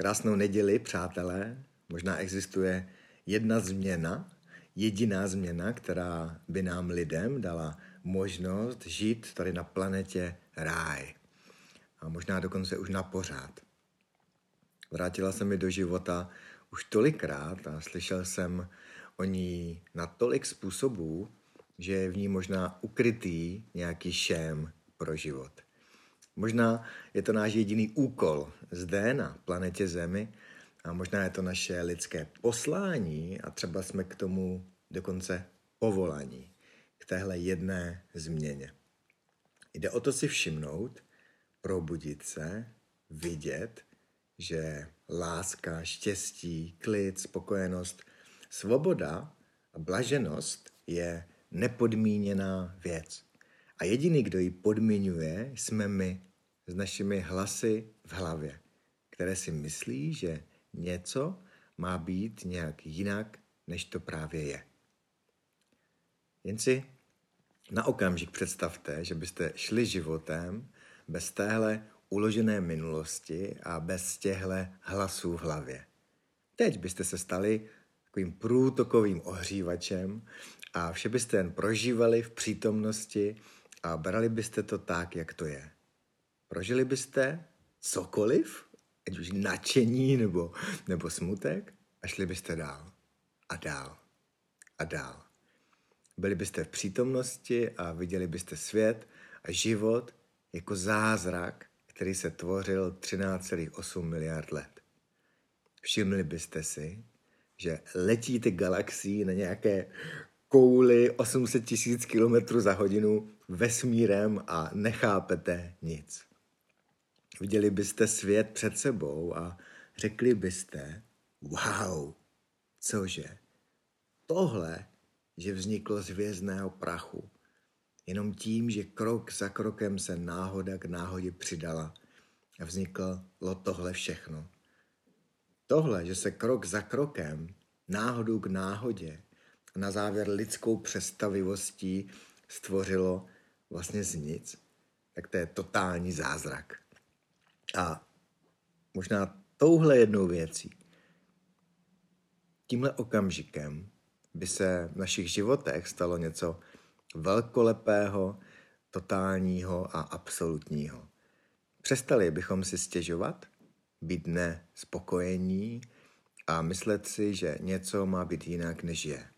Krásnou neděli, přátelé. Možná existuje jedna změna, jediná změna, která by nám lidem dala možnost žít tady na planetě ráj. A možná dokonce už na pořád. Vrátila se mi do života už tolikrát a slyšel jsem o ní na tolik způsobů, že je v ní možná ukrytý nějaký šém pro život. Možná je to náš jediný úkol zde na planetě Zemi a možná je to naše lidské poslání a třeba jsme k tomu dokonce povolaní, k téhle jedné změně. Jde o to si všimnout, probudit se, vidět, že láska, štěstí, klid, spokojenost, svoboda a blaženost je nepodmíněná věc. A jediný, kdo ji podmiňuje, jsme my s našimi hlasy v hlavě, které si myslí, že něco má být nějak jinak, než to právě je. Jen si na okamžik představte, že byste šli životem bez téhle uložené minulosti a bez těchto hlasů v hlavě. Teď byste se stali takovým průtokovým ohřívačem a vše byste jen prožívali v přítomnosti a brali byste to tak, jak to je. Prožili byste cokoliv, ať už nadšení nebo, nebo smutek, a šli byste dál a dál a dál. Byli byste v přítomnosti a viděli byste svět a život jako zázrak, který se tvořil 13,8 miliard let. Všimli byste si, že letíte galaxií na nějaké kouli 800 tisíc km za hodinu vesmírem a nechápete nic. Viděli byste svět před sebou a řekli byste, wow, cože, tohle, že vzniklo z hvězdného prachu, jenom tím, že krok za krokem se náhoda k náhodě přidala a vzniklo tohle všechno. Tohle, že se krok za krokem, náhodou k náhodě a na závěr lidskou představivostí stvořilo vlastně z nic, tak to je totální zázrak. A možná touhle jednou věcí, tímhle okamžikem by se v našich životech stalo něco velkolepého, totálního a absolutního. Přestali bychom si stěžovat, být nespokojení a myslet si, že něco má být jinak, než je.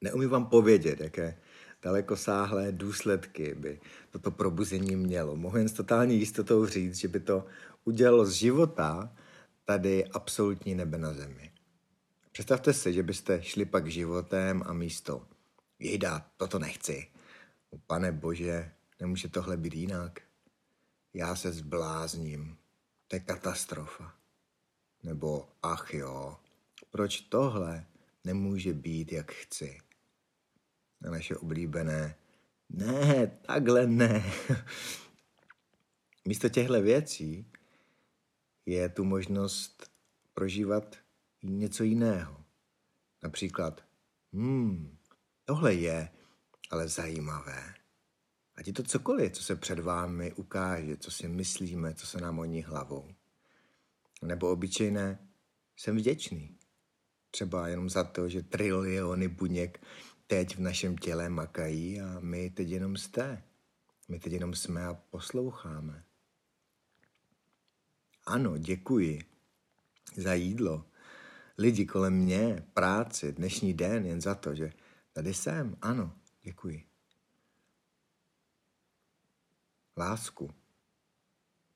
Neumím vám povědět, jaké dalekosáhlé důsledky by toto probuzení mělo. Mohu jen s totální jistotou říct, že by to udělalo z života tady absolutní nebe na zemi. Představte si, že byste šli pak životem a místo jejda, toto nechci. Pane bože, nemůže tohle být jinak. Já se zblázním. To je katastrofa. Nebo ach jo, proč tohle nemůže být, jak chci? Na naše oblíbené ne, takhle ne. Místo těchto věcí je tu možnost prožívat něco jiného. Například, hmm, tohle je ale zajímavé. Ať je to cokoliv, co se před vámi ukáže, co si myslíme, co se nám oní hlavou. Nebo obyčejné, jsem vděčný. Třeba jenom za to, že triliony buněk teď v našem těle makají a my teď jenom jste. My teď jenom jsme a posloucháme. Ano, děkuji za jídlo. Lidi kolem mě, práci, dnešní den, jen za to, že tady jsem. Ano, děkuji. Lásku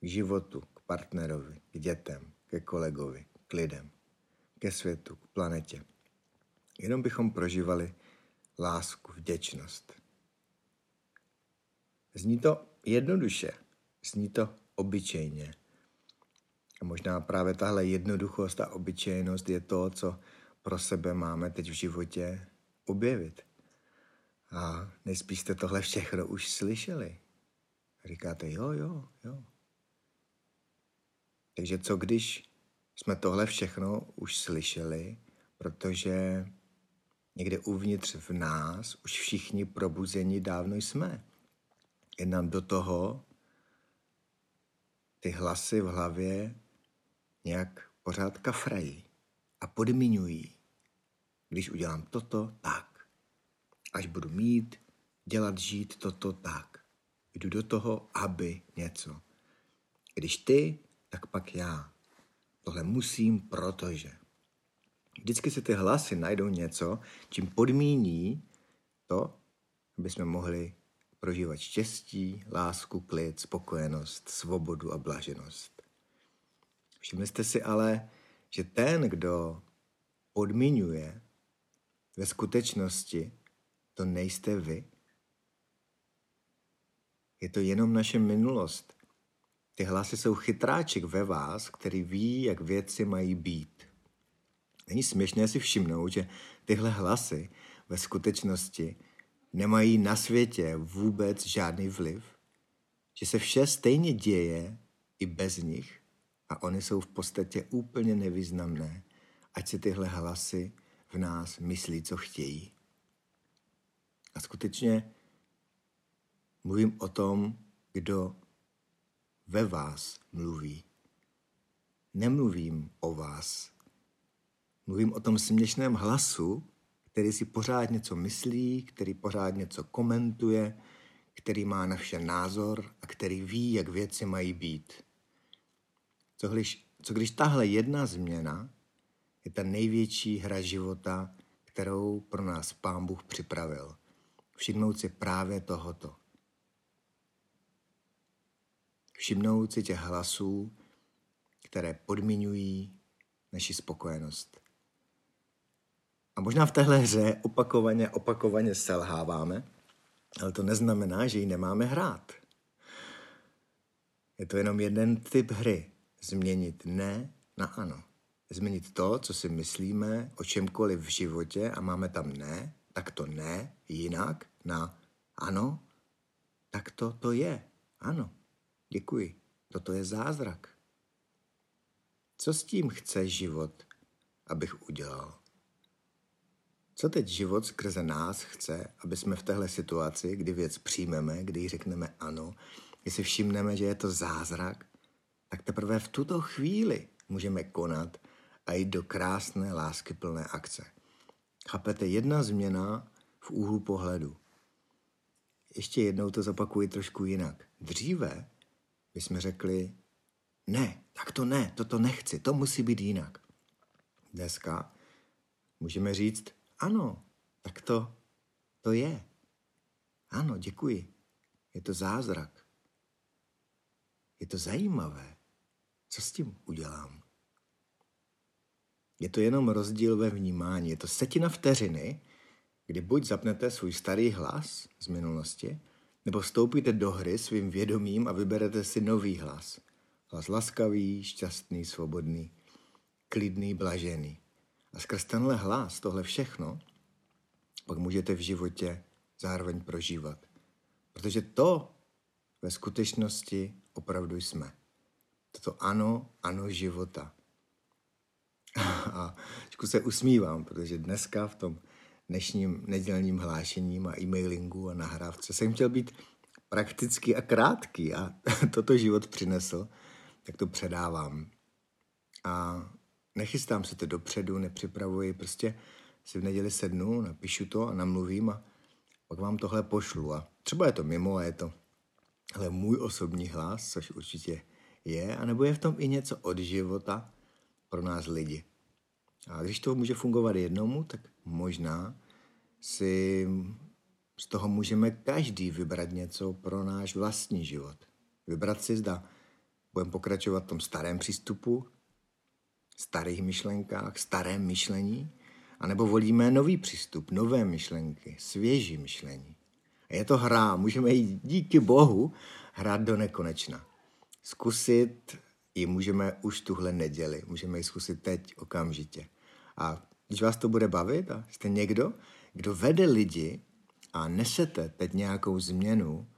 k životu, k partnerovi, k dětem, ke kolegovi, k lidem, ke světu, k planetě. Jenom bychom prožívali lásku, vděčnost. Zní to jednoduše, zní to obyčejně. A možná právě tahle jednoduchost a obyčejnost je to, co pro sebe máme teď v životě objevit. A nejspíš jste tohle všechno už slyšeli. A říkáte, jo, jo, jo. Takže co když jsme tohle všechno už slyšeli, protože Někde uvnitř v nás už všichni probuzení dávno jsme. Jen nám do toho ty hlasy v hlavě nějak pořád kafrají a podmiňují. Když udělám toto, tak. Až budu mít, dělat, žít toto, tak. Jdu do toho, aby něco. Když ty, tak pak já. Tohle musím, protože. Vždycky si ty hlasy najdou něco, čím podmíní to, aby jsme mohli prožívat štěstí, lásku, klid, spokojenost, svobodu a blaženost. Všimli jste si ale, že ten, kdo podmiňuje, ve skutečnosti to nejste vy. Je to jenom naše minulost. Ty hlasy jsou chytráček ve vás, který ví, jak věci mají být. Není směšné si všimnout, že tyhle hlasy ve skutečnosti nemají na světě vůbec žádný vliv, že se vše stejně děje i bez nich a oni jsou v podstatě úplně nevýznamné, ať si tyhle hlasy v nás myslí, co chtějí. A skutečně mluvím o tom, kdo ve vás mluví. Nemluvím o vás. Mluvím o tom směšném hlasu, který si pořád něco myslí, který pořád něco komentuje, který má na vše názor a který ví, jak věci mají být. Co když, co když tahle jedna změna je ta největší hra života, kterou pro nás Pán Bůh připravil. Všimnout si právě tohoto. Všimnout si těch hlasů, které podmiňují naši spokojenost. A možná v téhle hře opakovaně, opakovaně selháváme, ale to neznamená, že ji nemáme hrát. Je to jenom jeden typ hry. Změnit ne na ano změnit to, co si myslíme o čemkoliv v životě a máme tam ne, tak to ne, jinak, na ano, tak to to je. Ano, děkuji. Toto je zázrak. Co s tím chce život, abych udělal? Co teď život skrze nás chce, aby jsme v téhle situaci, kdy věc přijmeme, kdy řekneme ano, když si všimneme, že je to zázrak, tak teprve v tuto chvíli můžeme konat a jít do krásné lásky plné akce. Chápete, jedna změna v úhlu pohledu. Ještě jednou to zopakuji trošku jinak. Dříve bychom řekli, ne, tak to ne, toto nechci, to musí být jinak. Dneska můžeme říct, ano, tak to, to je. Ano, děkuji. Je to zázrak. Je to zajímavé. Co s tím udělám? Je to jenom rozdíl ve vnímání. Je to setina vteřiny, kdy buď zapnete svůj starý hlas z minulosti, nebo vstoupíte do hry svým vědomím a vyberete si nový hlas. Hlas laskavý, šťastný, svobodný, klidný, blažený. A skrz tenhle hlas, tohle všechno, pak můžete v životě zároveň prožívat. Protože to ve skutečnosti opravdu jsme. Toto ano, ano života. a trošku se usmívám, protože dneska v tom dnešním nedělním hlášením a e-mailingu a nahrávce jsem chtěl být praktický a krátký a toto život přinesl, tak to předávám. A nechystám se to dopředu, nepřipravuji, prostě si v neděli sednu, napíšu to a namluvím a pak vám tohle pošlu. A třeba je to mimo a je to ale můj osobní hlas, což určitě je, anebo je v tom i něco od života, pro nás lidi. A když to může fungovat jednomu, tak možná si z toho můžeme každý vybrat něco pro náš vlastní život. Vybrat si, zda budeme pokračovat v tom starém přístupu, starých myšlenkách, starém myšlení, anebo volíme nový přístup, nové myšlenky, svěží myšlení. A je to hra, můžeme jít díky Bohu hrát do nekonečna. Zkusit ji můžeme už tuhle neděli. Můžeme ji zkusit teď, okamžitě. A když vás to bude bavit a jste někdo, kdo vede lidi a nesete teď nějakou změnu,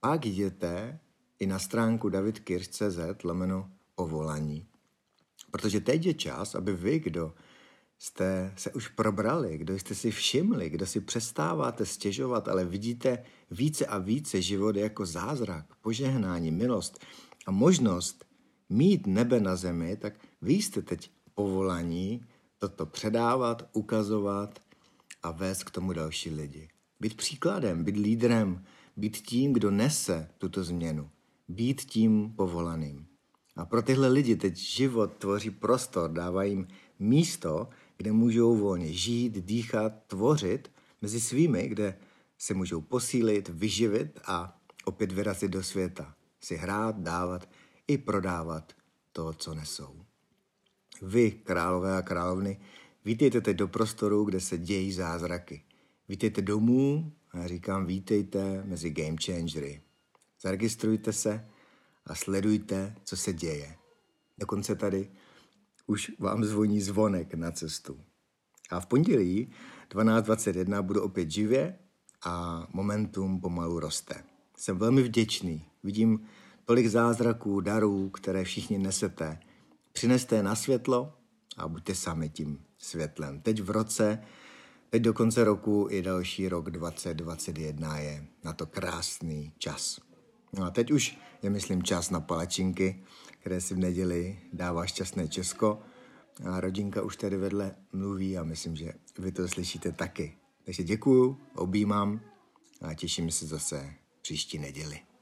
pak jděte i na stránku davidkirch.cz lomeno povolání. Protože teď je čas, aby vy, kdo jste se už probrali, kdo jste si všimli, kdo si přestáváte stěžovat, ale vidíte více a více život jako zázrak, požehnání, milost a možnost mít nebe na zemi, tak vy jste teď povolaní toto předávat, ukazovat a vést k tomu další lidi. Být příkladem, být lídrem, být tím, kdo nese tuto změnu. Být tím povolaným. A pro tyhle lidi teď život tvoří prostor, dává jim místo, kde můžou volně žít, dýchat, tvořit mezi svými, kde se můžou posílit, vyživit a opět vyrazit do světa. Si hrát, dávat i prodávat to, co nesou. Vy, králové a královny, vítejte teď do prostoru, kde se dějí zázraky. Vítejte domů a já říkám vítejte mezi game changery. Zaregistrujte se a sledujte, co se děje. Dokonce tady už vám zvoní zvonek na cestu. A v pondělí 12.21 budu opět živě a momentum pomalu roste. Jsem velmi vděčný. Vidím tolik zázraků, darů, které všichni nesete. Přineste je na světlo a buďte sami tím světlem. Teď v roce, teď do konce roku i další rok 2021 je na to krásný čas. No a teď už je, myslím, čas na palačinky, které si v neděli dává šťastné Česko. A rodinka už tady vedle mluví a myslím, že vy to slyšíte taky. Takže děkuju, objímám a těším se zase příští neděli.